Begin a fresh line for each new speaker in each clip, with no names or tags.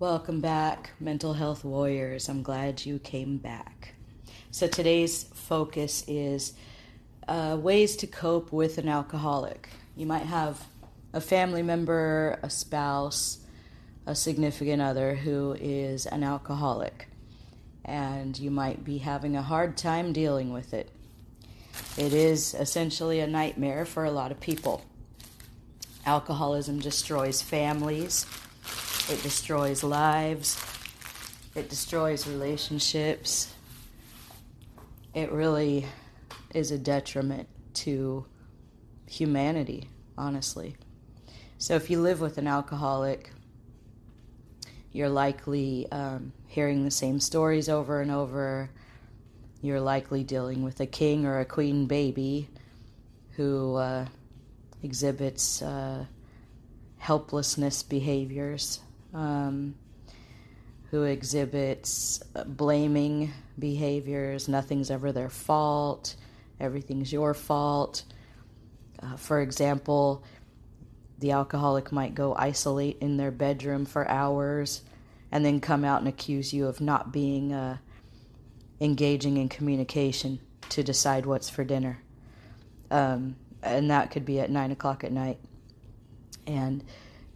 Welcome back, mental health warriors. I'm glad you came back. So, today's focus is uh, ways to cope with an alcoholic. You might have a family member, a spouse, a significant other who is an alcoholic, and you might be having a hard time dealing with it. It is essentially a nightmare for a lot of people. Alcoholism destroys families, it destroys lives, it destroys relationships. It really is a detriment to humanity, honestly. So, if you live with an alcoholic, you're likely um, hearing the same stories over and over. You're likely dealing with a king or a queen baby who uh, exhibits uh, helplessness behaviors, um, who exhibits blaming behaviors. Nothing's ever their fault, everything's your fault. Uh, for example, the alcoholic might go isolate in their bedroom for hours and then come out and accuse you of not being uh, engaging in communication to decide what's for dinner. Um, and that could be at nine o'clock at night. And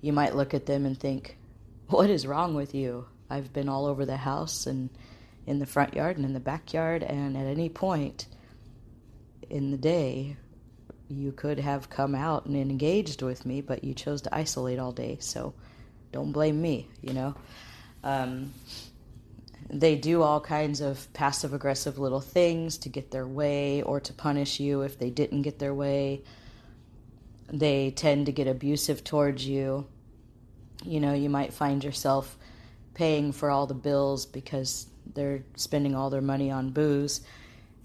you might look at them and think, What is wrong with you? I've been all over the house and in the front yard and in the backyard, and at any point in the day, you could have come out and engaged with me, but you chose to isolate all day. So don't blame me, you know. Um, they do all kinds of passive aggressive little things to get their way or to punish you if they didn't get their way. They tend to get abusive towards you. You know, you might find yourself paying for all the bills because they're spending all their money on booze.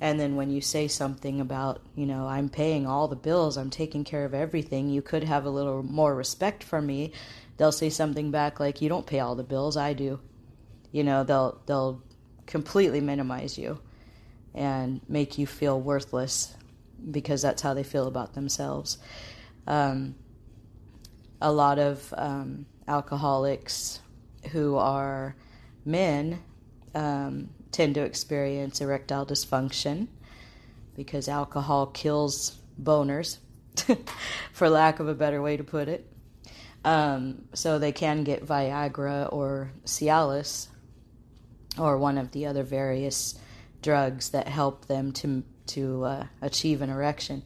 And then when you say something about, you know, I'm paying all the bills, I'm taking care of everything, you could have a little more respect for me. They'll say something back like, "You don't pay all the bills, I do." You know, they'll they'll completely minimize you and make you feel worthless because that's how they feel about themselves. Um, a lot of um, alcoholics who are men um, tend to experience erectile dysfunction because alcohol kills boners, for lack of a better way to put it. Um, so they can get Viagra or Cialis or one of the other various drugs that help them to to uh, achieve an erection.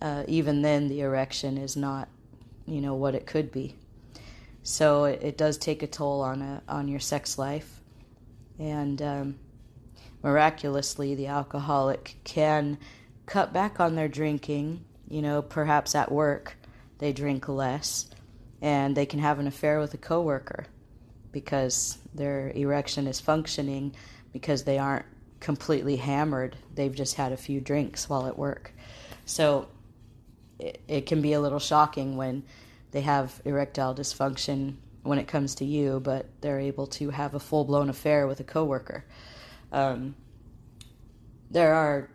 Uh, even then, the erection is not, you know, what it could be. So it, it does take a toll on a on your sex life, and um, miraculously, the alcoholic can cut back on their drinking. You know, perhaps at work they drink less, and they can have an affair with a coworker because their erection is functioning because they aren't completely hammered. They've just had a few drinks while at work. So it, it can be a little shocking when they have erectile dysfunction when it comes to you, but they're able to have a full blown affair with a coworker. Um, there are,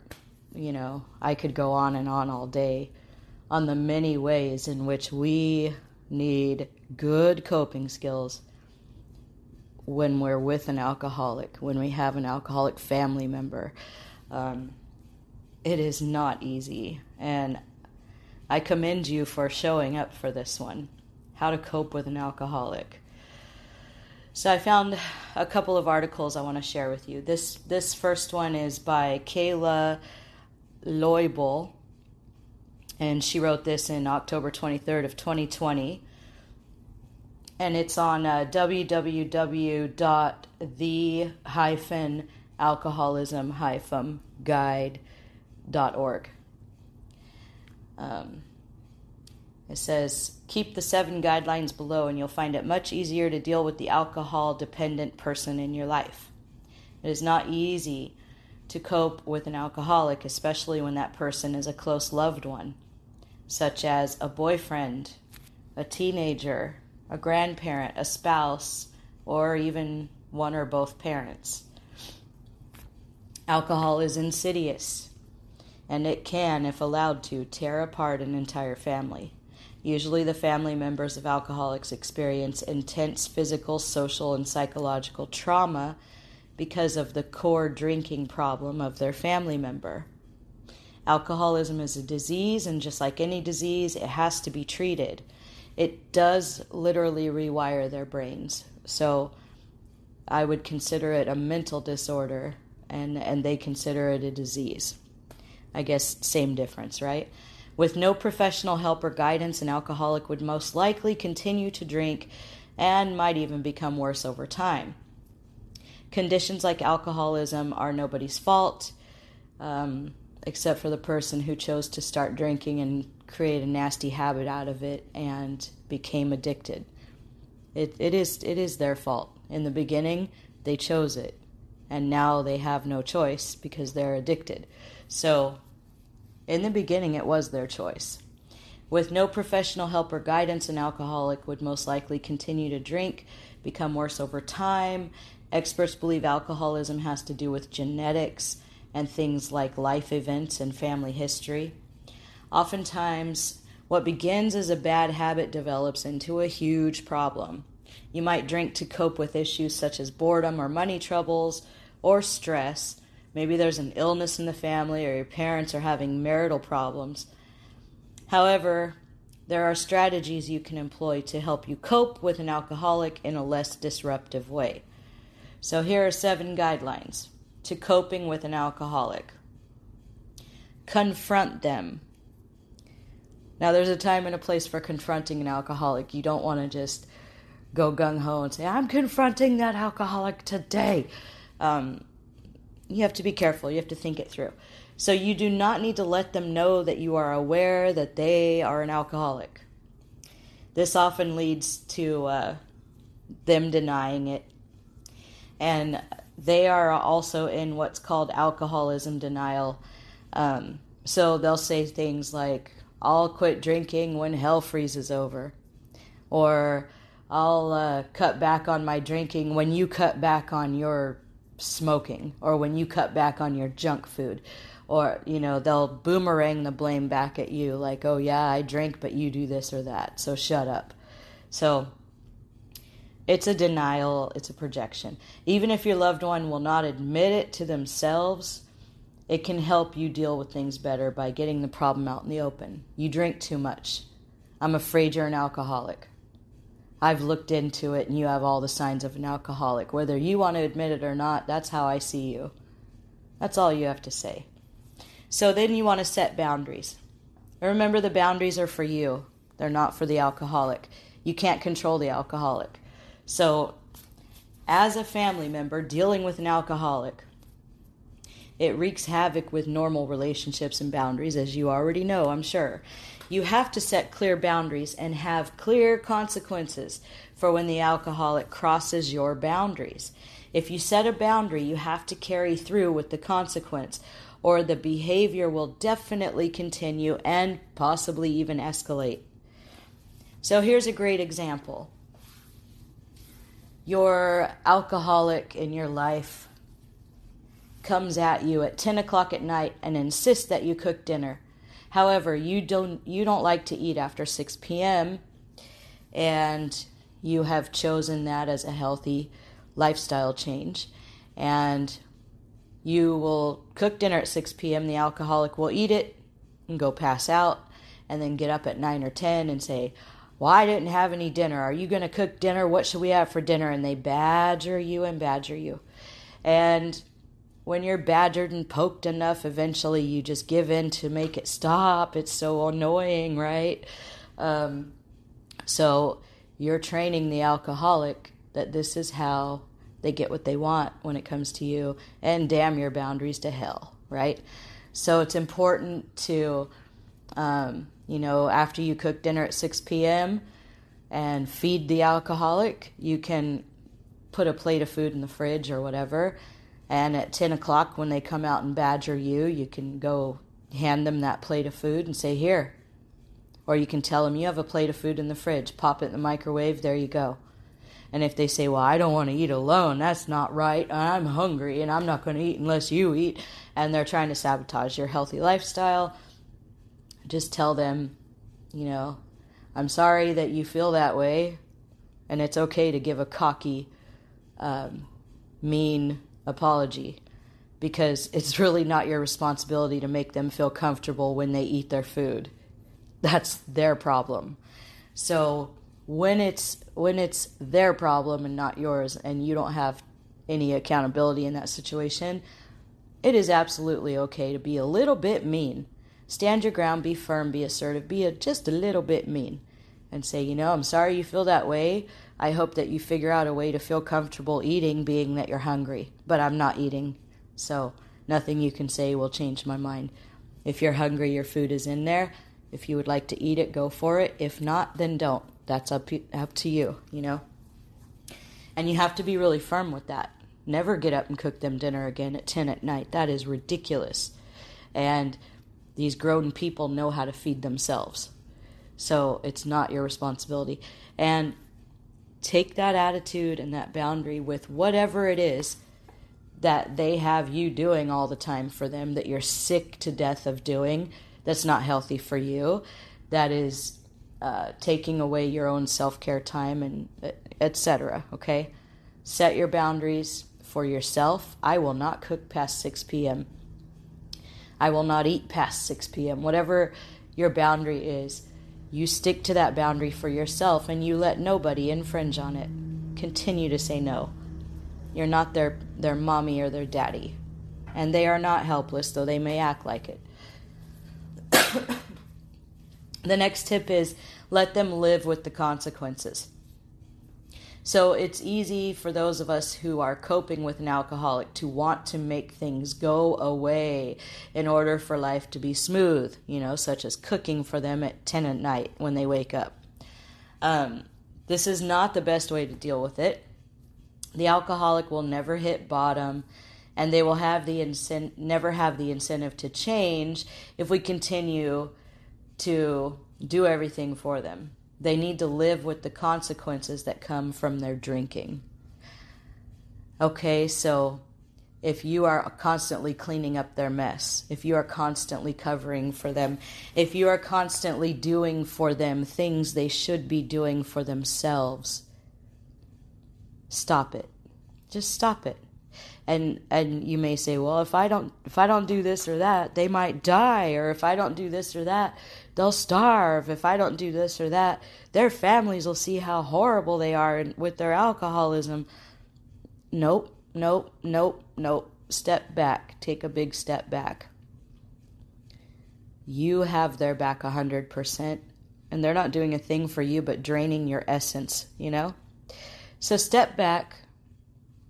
you know, I could go on and on all day on the many ways in which we need good coping skills when we're with an alcoholic, when we have an alcoholic family member. Um, it is not easy. And I commend you for showing up for this one how to cope with an alcoholic. So I found a couple of articles I want to share with you. This this first one is by Kayla Loibel, and she wrote this in October 23rd of 2020 and it's on uh, www.the-alcoholism-guide.org. Um, it says, keep the seven guidelines below, and you'll find it much easier to deal with the alcohol dependent person in your life. It is not easy to cope with an alcoholic, especially when that person is a close loved one, such as a boyfriend, a teenager, a grandparent, a spouse, or even one or both parents. Alcohol is insidious, and it can, if allowed to, tear apart an entire family. Usually, the family members of alcoholics experience intense physical, social, and psychological trauma because of the core drinking problem of their family member. Alcoholism is a disease, and just like any disease, it has to be treated. It does literally rewire their brains. So, I would consider it a mental disorder, and, and they consider it a disease. I guess, same difference, right? With no professional help or guidance, an alcoholic would most likely continue to drink and might even become worse over time. Conditions like alcoholism are nobody's fault, um, except for the person who chose to start drinking and create a nasty habit out of it and became addicted. It, it is it is their fault. In the beginning, they chose it, and now they have no choice because they're addicted. So in the beginning, it was their choice. With no professional help or guidance, an alcoholic would most likely continue to drink, become worse over time. Experts believe alcoholism has to do with genetics and things like life events and family history. Oftentimes, what begins as a bad habit develops into a huge problem. You might drink to cope with issues such as boredom or money troubles or stress, Maybe there's an illness in the family or your parents are having marital problems. However, there are strategies you can employ to help you cope with an alcoholic in a less disruptive way. So, here are seven guidelines to coping with an alcoholic. Confront them. Now, there's a time and a place for confronting an alcoholic. You don't want to just go gung ho and say, I'm confronting that alcoholic today. Um, you have to be careful. You have to think it through. So you do not need to let them know that you are aware that they are an alcoholic. This often leads to uh, them denying it. And they are also in what's called alcoholism denial. Um, so they'll say things like, I'll quit drinking when hell freezes over. Or I'll uh, cut back on my drinking when you cut back on your smoking or when you cut back on your junk food. Or you know they'll boomerang the blame back at you like oh yeah i drink but you do this or that so shut up. So it's a denial it's a projection. Even if your loved one will not admit it to themselves it can help you deal with things better by getting the problem out in the open. You drink too much. I'm afraid you're an alcoholic I've looked into it and you have all the signs of an alcoholic. Whether you want to admit it or not, that's how I see you. That's all you have to say. So then you want to set boundaries. remember, the boundaries are for you, they're not for the alcoholic. You can't control the alcoholic. So, as a family member dealing with an alcoholic, it wreaks havoc with normal relationships and boundaries, as you already know, I'm sure. You have to set clear boundaries and have clear consequences for when the alcoholic crosses your boundaries. If you set a boundary, you have to carry through with the consequence, or the behavior will definitely continue and possibly even escalate. So here's a great example your alcoholic in your life comes at you at 10 o'clock at night and insists that you cook dinner. However, you don't you don't like to eat after 6 p.m. and you have chosen that as a healthy lifestyle change and you will cook dinner at 6 p.m. The alcoholic will eat it and go pass out and then get up at 9 or 10 and say, Well, I didn't have any dinner. Are you going to cook dinner? What should we have for dinner? And they badger you and badger you. And when you're badgered and poked enough, eventually you just give in to make it stop. It's so annoying, right? Um, so you're training the alcoholic that this is how they get what they want when it comes to you, and damn your boundaries to hell, right? So it's important to, um, you know, after you cook dinner at 6 p.m. and feed the alcoholic, you can put a plate of food in the fridge or whatever and at 10 o'clock, when they come out and badger you, you can go hand them that plate of food and say, Here. Or you can tell them, You have a plate of food in the fridge, pop it in the microwave, there you go. And if they say, Well, I don't want to eat alone, that's not right. I'm hungry and I'm not going to eat unless you eat, and they're trying to sabotage your healthy lifestyle, just tell them, You know, I'm sorry that you feel that way, and it's okay to give a cocky, um, mean apology because it's really not your responsibility to make them feel comfortable when they eat their food. That's their problem. So when it's when it's their problem and not yours and you don't have any accountability in that situation, it is absolutely okay to be a little bit mean. Stand your ground, be firm, be assertive, be a, just a little bit mean and say, you know, I'm sorry you feel that way. I hope that you figure out a way to feel comfortable eating, being that you're hungry, but I'm not eating. So nothing you can say will change my mind. If you're hungry, your food is in there. If you would like to eat it, go for it. If not, then don't. That's up, up to you, you know? And you have to be really firm with that. Never get up and cook them dinner again at 10 at night. That is ridiculous. And these grown people know how to feed themselves. So it's not your responsibility. And take that attitude and that boundary with whatever it is that they have you doing all the time for them that you're sick to death of doing that's not healthy for you that is uh, taking away your own self-care time and etc okay? Set your boundaries for yourself. I will not cook past 6 p.m i will not eat past 6 p.m whatever your boundary is you stick to that boundary for yourself and you let nobody infringe on it. Continue to say no. You're not their, their mommy or their daddy. And they are not helpless, though they may act like it. the next tip is let them live with the consequences. So it's easy for those of us who are coping with an alcoholic to want to make things go away in order for life to be smooth, you know, such as cooking for them at 10 at night when they wake up. Um, this is not the best way to deal with it. The alcoholic will never hit bottom and they will have the incent- never have the incentive to change if we continue to do everything for them. They need to live with the consequences that come from their drinking. Okay, so if you are constantly cleaning up their mess, if you are constantly covering for them, if you are constantly doing for them things they should be doing for themselves, stop it. Just stop it. And and you may say, "Well, if I don't if I don't do this or that, they might die, or if I don't do this or that, they'll starve if I don't do this or that. Their families will see how horrible they are with their alcoholism. Nope, nope, nope, nope. Step back. Take a big step back. You have their back 100%, and they're not doing a thing for you but draining your essence, you know? So step back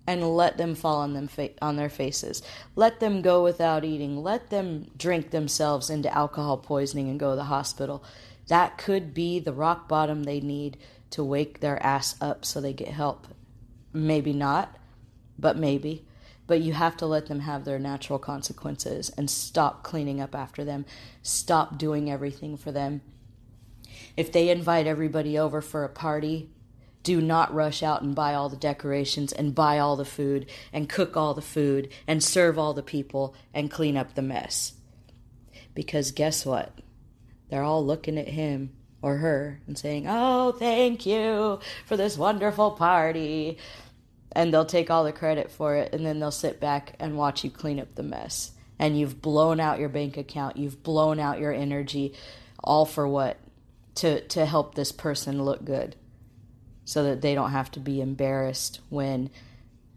and let them fall on them fa- on their faces. Let them go without eating. Let them drink themselves into alcohol poisoning and go to the hospital. That could be the rock bottom they need to wake their ass up so they get help. Maybe not, but maybe. But you have to let them have their natural consequences and stop cleaning up after them. Stop doing everything for them. If they invite everybody over for a party, do not rush out and buy all the decorations and buy all the food and cook all the food and serve all the people and clean up the mess. Because guess what? They're all looking at him or her and saying, Oh, thank you for this wonderful party. And they'll take all the credit for it and then they'll sit back and watch you clean up the mess. And you've blown out your bank account, you've blown out your energy, all for what? To, to help this person look good so that they don't have to be embarrassed when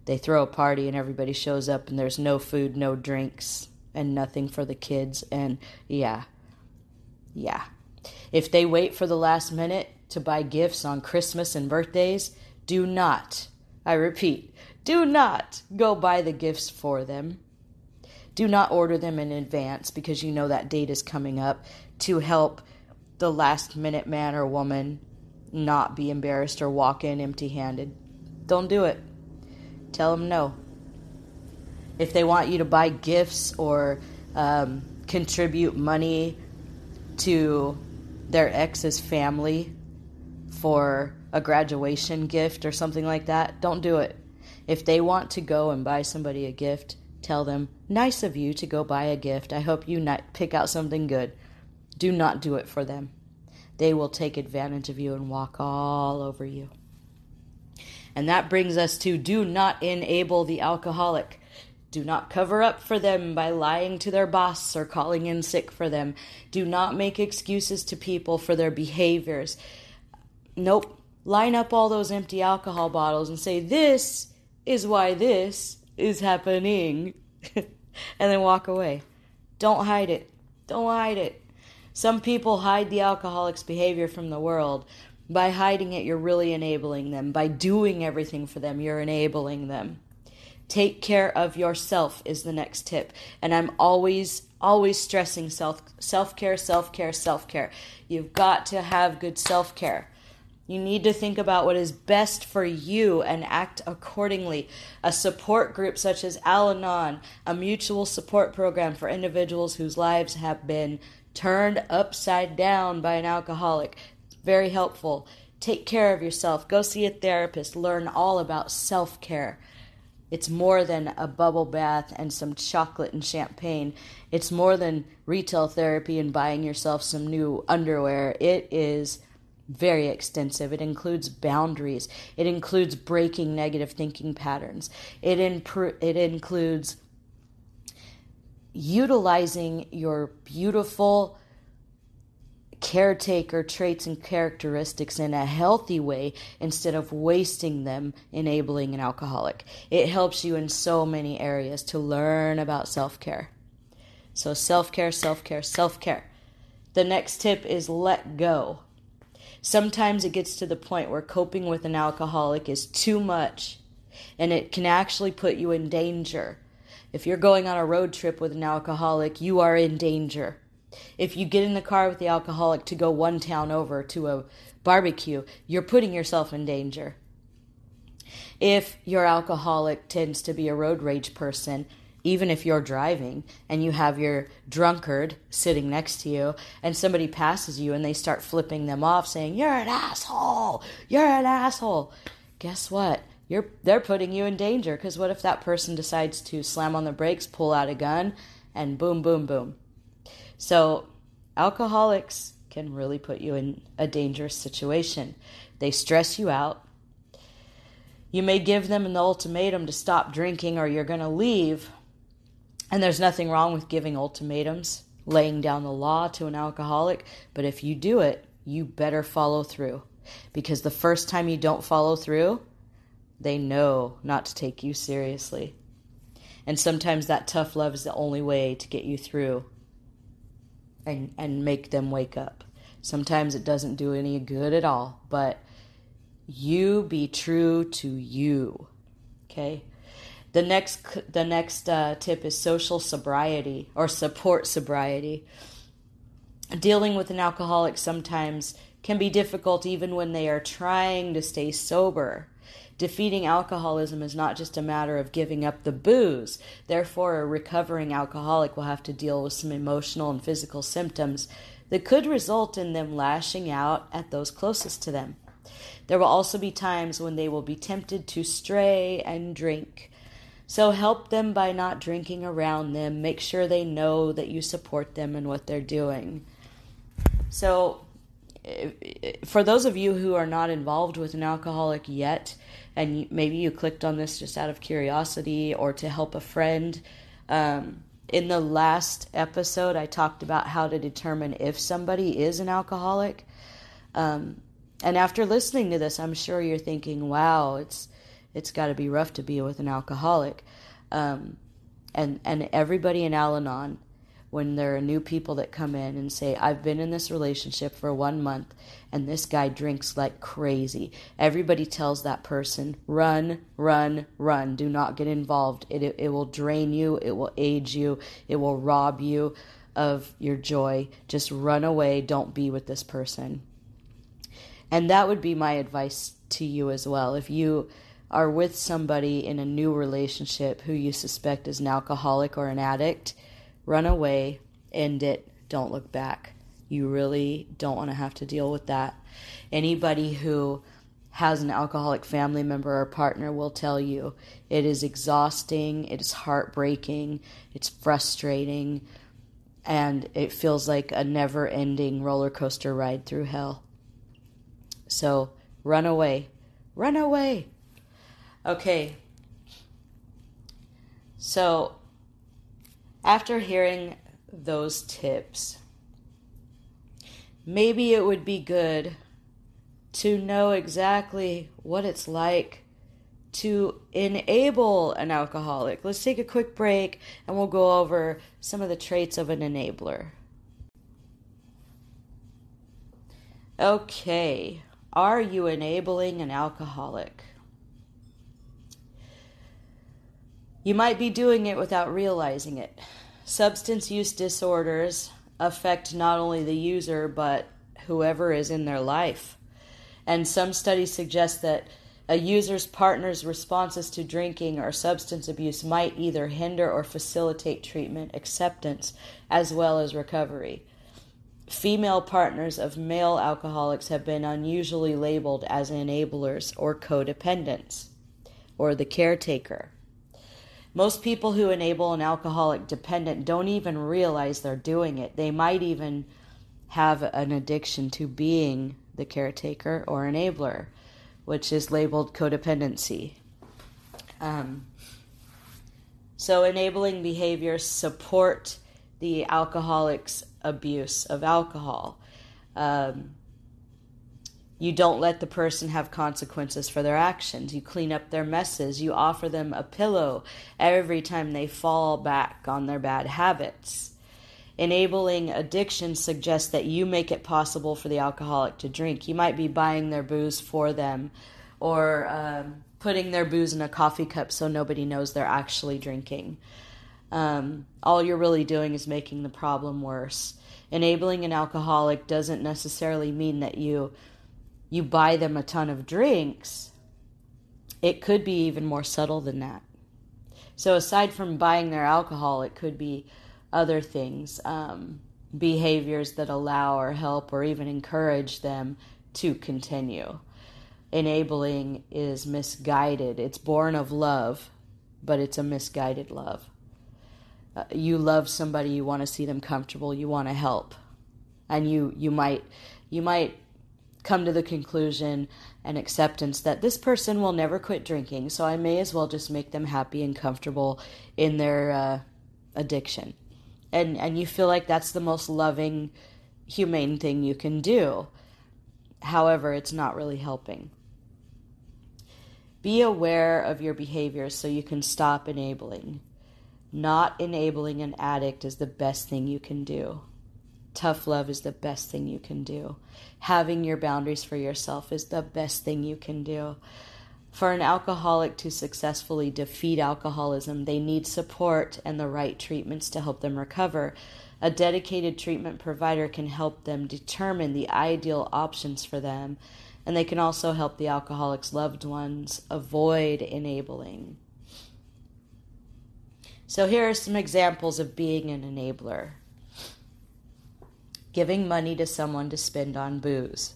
they throw a party and everybody shows up and there's no food, no drinks, and nothing for the kids. And yeah, yeah. If they wait for the last minute to buy gifts on Christmas and birthdays, do not, I repeat, do not go buy the gifts for them. Do not order them in advance because you know that date is coming up to help the last minute man or woman not be embarrassed or walk in empty handed. Don't do it. Tell them no. If they want you to buy gifts or um, contribute money to their ex's family for a graduation gift or something like that, don't do it. If they want to go and buy somebody a gift, tell them, nice of you to go buy a gift. I hope you pick out something good. Do not do it for them. They will take advantage of you and walk all over you. And that brings us to do not enable the alcoholic. Do not cover up for them by lying to their boss or calling in sick for them. Do not make excuses to people for their behaviors. Nope. Line up all those empty alcohol bottles and say, This is why this is happening. and then walk away. Don't hide it. Don't hide it. Some people hide the alcoholic's behavior from the world. By hiding it, you're really enabling them. By doing everything for them, you're enabling them. Take care of yourself is the next tip. And I'm always, always stressing self self care, self care, self care. You've got to have good self care. You need to think about what is best for you and act accordingly. A support group such as Al Anon, a mutual support program for individuals whose lives have been turned upside down by an alcoholic. Very helpful. Take care of yourself. Go see a therapist. Learn all about self care. It's more than a bubble bath and some chocolate and champagne. It's more than retail therapy and buying yourself some new underwear. It is very extensive. It includes boundaries. It includes breaking negative thinking patterns. It impro- it includes utilizing your beautiful caretaker traits and characteristics in a healthy way instead of wasting them enabling an alcoholic. It helps you in so many areas to learn about self-care. So self-care, self-care, self-care. The next tip is let go. Sometimes it gets to the point where coping with an alcoholic is too much and it can actually put you in danger. If you're going on a road trip with an alcoholic, you are in danger. If you get in the car with the alcoholic to go one town over to a barbecue, you're putting yourself in danger. If your alcoholic tends to be a road rage person, even if you're driving and you have your drunkard sitting next to you and somebody passes you and they start flipping them off saying you're an asshole you're an asshole guess what you're they're putting you in danger because what if that person decides to slam on the brakes pull out a gun and boom boom boom? So alcoholics can really put you in a dangerous situation. They stress you out. You may give them an ultimatum to stop drinking or you're going to leave and there's nothing wrong with giving ultimatums, laying down the law to an alcoholic, but if you do it, you better follow through. Because the first time you don't follow through, they know not to take you seriously. And sometimes that tough love is the only way to get you through and, and make them wake up. Sometimes it doesn't do any good at all, but you be true to you. Okay? The next the next uh, tip is social sobriety or support sobriety. Dealing with an alcoholic sometimes can be difficult even when they are trying to stay sober. Defeating alcoholism is not just a matter of giving up the booze. Therefore, a recovering alcoholic will have to deal with some emotional and physical symptoms that could result in them lashing out at those closest to them. There will also be times when they will be tempted to stray and drink. So help them by not drinking around them. Make sure they know that you support them and what they're doing. So, for those of you who are not involved with an alcoholic yet, and maybe you clicked on this just out of curiosity or to help a friend, um, in the last episode, I talked about how to determine if somebody is an alcoholic. Um, and after listening to this, I'm sure you're thinking, wow, it's it's got to be rough to be with an alcoholic. Um, and and everybody in Al-Anon, when there are new people that come in and say, "I've been in this relationship for one month, and this guy drinks like crazy," everybody tells that person, "Run, run, run! Do not get involved. It it, it will drain you. It will age you. It will rob you." Of your joy, just run away. Don't be with this person. And that would be my advice to you as well. If you are with somebody in a new relationship who you suspect is an alcoholic or an addict, run away, end it, don't look back. You really don't want to have to deal with that. Anybody who has an alcoholic family member or partner will tell you it is exhausting, it is heartbreaking, it's frustrating. and it feels like a never ending roller coaster ride through hell. So run away. Run away. Okay. So after hearing those tips, maybe it would be good to know exactly what it's like to enable an alcoholic. Let's take a quick break and we'll go over some of the traits of an enabler. Okay, are you enabling an alcoholic? You might be doing it without realizing it. Substance use disorders affect not only the user, but whoever is in their life. And some studies suggest that a user's partner's responses to drinking or substance abuse might either hinder or facilitate treatment acceptance as well as recovery. Female partners of male alcoholics have been unusually labeled as enablers or codependents or the caretaker. Most people who enable an alcoholic dependent don't even realize they're doing it. They might even have an addiction to being the caretaker or enabler, which is labeled codependency. Um, so, enabling behaviors support the alcoholic's abuse of alcohol. Um, you don't let the person have consequences for their actions. You clean up their messes. You offer them a pillow every time they fall back on their bad habits. Enabling addiction suggests that you make it possible for the alcoholic to drink. You might be buying their booze for them or um, putting their booze in a coffee cup so nobody knows they're actually drinking. Um, all you're really doing is making the problem worse. Enabling an alcoholic doesn't necessarily mean that you you buy them a ton of drinks, it could be even more subtle than that. So, aside from buying their alcohol, it could be other things, um, behaviors that allow or help or even encourage them to continue. Enabling is misguided. It's born of love, but it's a misguided love. Uh, you love somebody, you want to see them comfortable, you want to help, and you you might you might come to the conclusion and acceptance that this person will never quit drinking, so I may as well just make them happy and comfortable in their uh, addiction. And and you feel like that's the most loving, humane thing you can do. However, it's not really helping. Be aware of your behaviors so you can stop enabling. Not enabling an addict is the best thing you can do tough love is the best thing you can do. Having your boundaries for yourself is the best thing you can do. For an alcoholic to successfully defeat alcoholism, they need support and the right treatments to help them recover. A dedicated treatment provider can help them determine the ideal options for them, and they can also help the alcoholic's loved ones avoid enabling. So, here are some examples of being an enabler giving money to someone to spend on booze.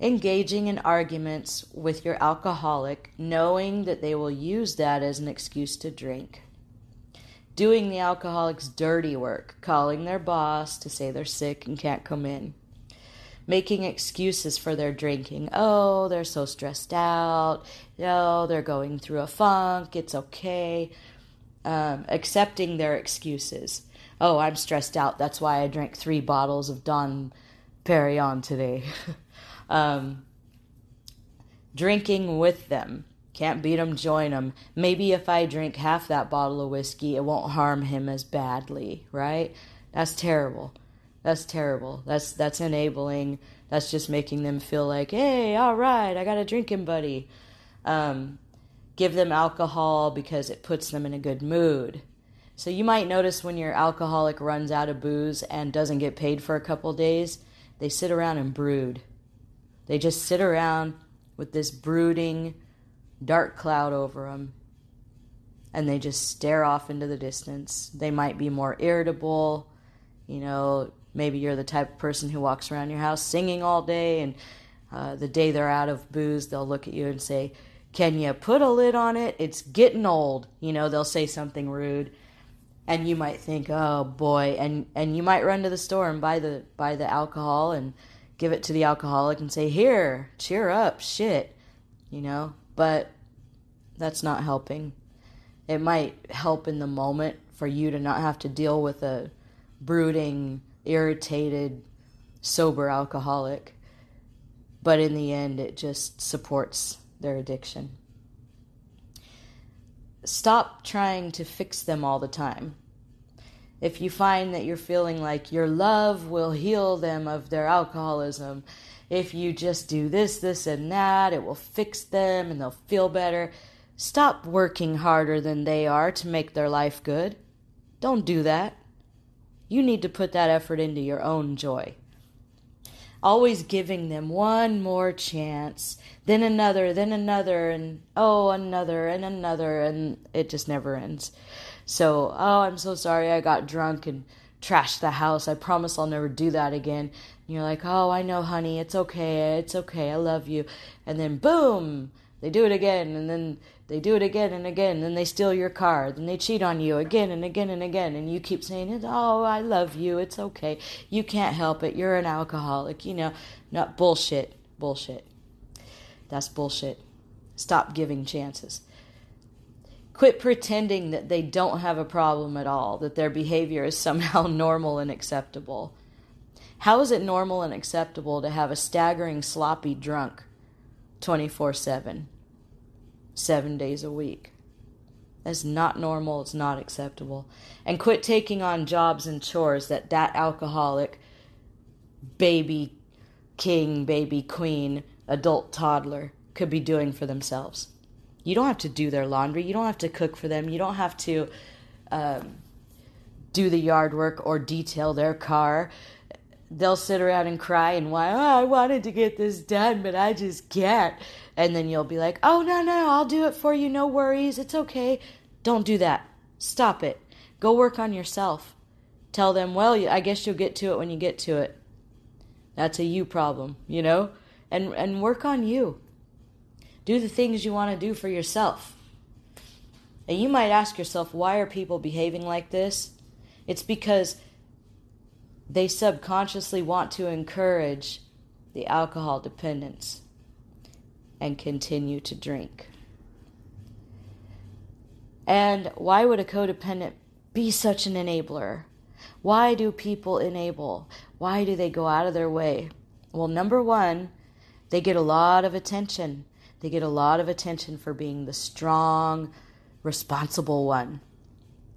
Engaging in arguments with your alcoholic, knowing that they will use that as an excuse to drink. Doing the alcoholic's dirty work, calling their boss to say they're sick and can't come in. Making excuses for their drinking. Oh, they're so stressed out. Oh, they're going through a funk. It's okay. Um, accepting their excuses oh, I'm stressed out. That's why I drank three bottles of Dom Pérignon today. um, drinking with them. Can't beat them, join them. Maybe if I drink half that bottle of whiskey, it won't harm him as badly, right? That's terrible. That's terrible. That's that's enabling. That's just making them feel like, hey, all right, I got a drinking buddy. Um, give them alcohol because it puts them in a good mood. So you might notice when your alcoholic runs out of booze and doesn't get paid for a couple days, they sit around and brood. They just sit around with this brooding dark cloud over them and they just stare off into the distance. They might be more irritable. You know, maybe you're the type of person who walks around your house singing all day, and uh, the day they're out of booze, they'll look at you and say, Can you put a lid on it? It's getting old. You know, they'll say something rude and you might think, "Oh boy," and and you might run to the store and buy the buy the alcohol and give it to the alcoholic and say, "Here, cheer up, shit," you know. But that's not helping. It might help in the moment for you to not have to deal with a brooding, irritated, sober alcoholic. But in the end, it just supports their addiction. Stop trying to fix them all the time. If you find that you're feeling like your love will heal them of their alcoholism, if you just do this, this, and that, it will fix them and they'll feel better. Stop working harder than they are to make their life good. Don't do that. You need to put that effort into your own joy. Always giving them one more chance, then another, then another, and oh, another, and another, and it just never ends. So, oh, I'm so sorry I got drunk and trashed the house. I promise I'll never do that again. And you're like, oh, I know, honey, it's okay, it's okay, I love you. And then, boom, they do it again, and then they do it again and again, then they steal your car, then they cheat on you again and again and again, and you keep saying, "Oh, I love you. It's okay. You can't help it. You're an alcoholic." You know, not bullshit. Bullshit. That's bullshit. Stop giving chances. Quit pretending that they don't have a problem at all, that their behavior is somehow normal and acceptable. How is it normal and acceptable to have a staggering sloppy drunk 24 7? Seven days a week. That's not normal. It's not acceptable. And quit taking on jobs and chores that that alcoholic, baby king, baby queen, adult toddler could be doing for themselves. You don't have to do their laundry. You don't have to cook for them. You don't have to um, do the yard work or detail their car. They'll sit around and cry and why, oh, I wanted to get this done, but I just can't and then you'll be like, "Oh no, no, I'll do it for you. No worries. It's okay." Don't do that. Stop it. Go work on yourself. Tell them, "Well, I guess you'll get to it when you get to it." That's a you problem, you know? And and work on you. Do the things you want to do for yourself. And you might ask yourself, why are people behaving like this? It's because they subconsciously want to encourage the alcohol dependence and continue to drink. And why would a codependent be such an enabler? Why do people enable? Why do they go out of their way? Well, number one, they get a lot of attention. They get a lot of attention for being the strong, responsible one.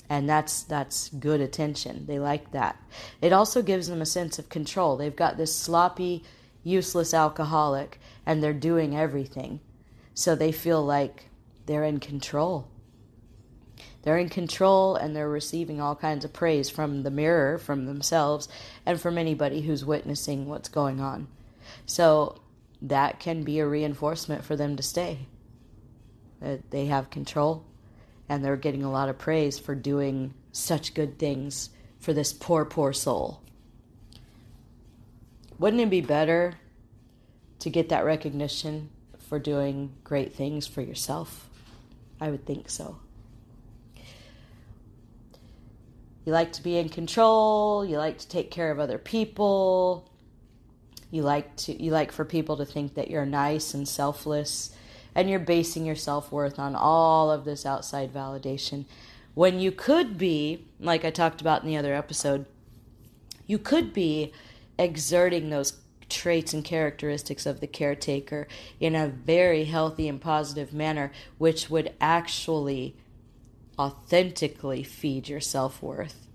And that's that's good attention. They like that. It also gives them a sense of control. They've got this sloppy, useless alcoholic and they're doing everything. So they feel like they're in control. They're in control and they're receiving all kinds of praise from the mirror, from themselves, and from anybody who's witnessing what's going on. So that can be a reinforcement for them to stay. They have control and they're getting a lot of praise for doing such good things for this poor, poor soul. Wouldn't it be better to get that recognition for doing great things for yourself? I would think so. You like to be in control, you like to take care of other people. You like to you like for people to think that you're nice and selfless and you're basing your self-worth on all of this outside validation when you could be like I talked about in the other episode you could be exerting those traits and characteristics of the caretaker in a very healthy and positive manner, which would actually authentically feed your self worth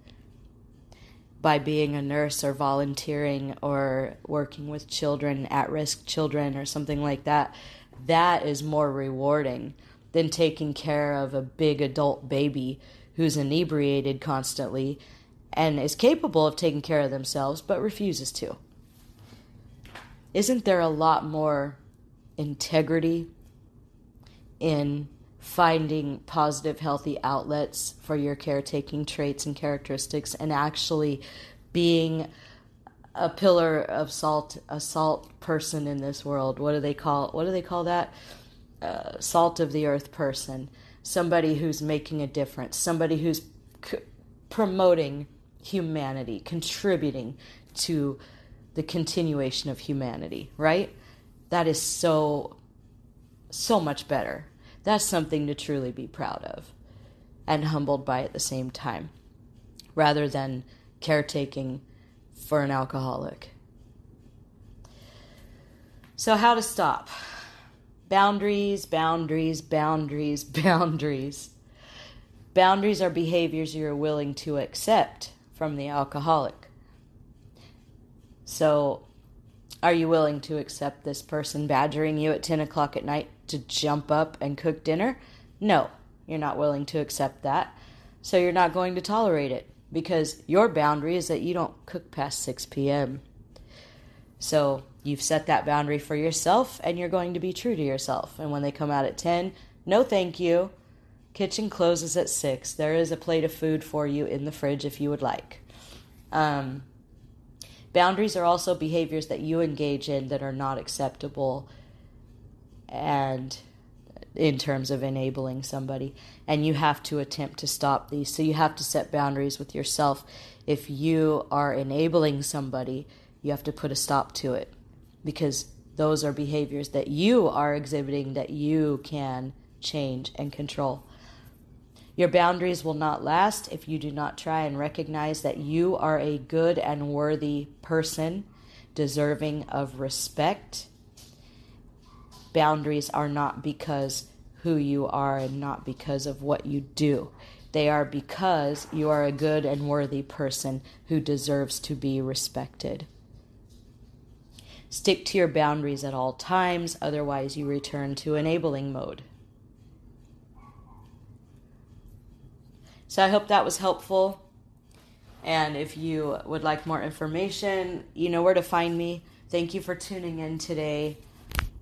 by being a nurse or volunteering or working with children, at risk children, or something like that. That is more rewarding than taking care of a big adult baby who's inebriated constantly and is capable of taking care of themselves but refuses to. Isn't there a lot more integrity in finding positive, healthy outlets for your caretaking traits and characteristics and actually being a pillar of salt, a salt person in this world? What do they call? What do they call that? Uh, salt of the earth person. Somebody who's making a difference. Somebody who's c- promoting humanity, contributing to the continuation of humanity, right? That is so, so much better. That's something to truly be proud of and humbled by at the same time, rather than caretaking for an alcoholic. So, how to stop? Boundaries, boundaries, boundaries, boundaries. Boundaries are behaviors you're willing to accept from the alcoholic. So, are you willing to accept this person badgering you at 10 o'clock at night to jump up and cook dinner? No, you're not willing to accept that. So, you're not going to tolerate it because your boundary is that you don't cook past 6 p.m. So, you've set that boundary for yourself and you're going to be true to yourself. And when they come out at 10, no thank you. Kitchen closes at 6. There is a plate of food for you in the fridge if you would like. Um, boundaries are also behaviors that you engage in that are not acceptable and in terms of enabling somebody and you have to attempt to stop these. So you have to set boundaries with yourself. If you are enabling somebody you have to put a stop to it because those are behaviors that you are exhibiting that you can change and control. Your boundaries will not last if you do not try and recognize that you are a good and worthy person deserving of respect boundaries are not because who you are and not because of what you do. They are because you are a good and worthy person who deserves to be respected. Stick to your boundaries at all times, otherwise, you return to enabling mode. So, I hope that was helpful. And if you would like more information, you know where to find me. Thank you for tuning in today.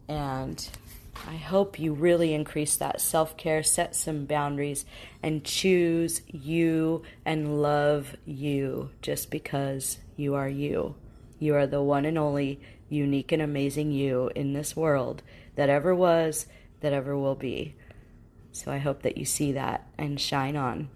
And I hope you really increase that self care, set some boundaries, and choose you and love you just because you are you. You are the one and only unique and amazing you in this world that ever was, that ever will be. So I hope that you see that and shine on.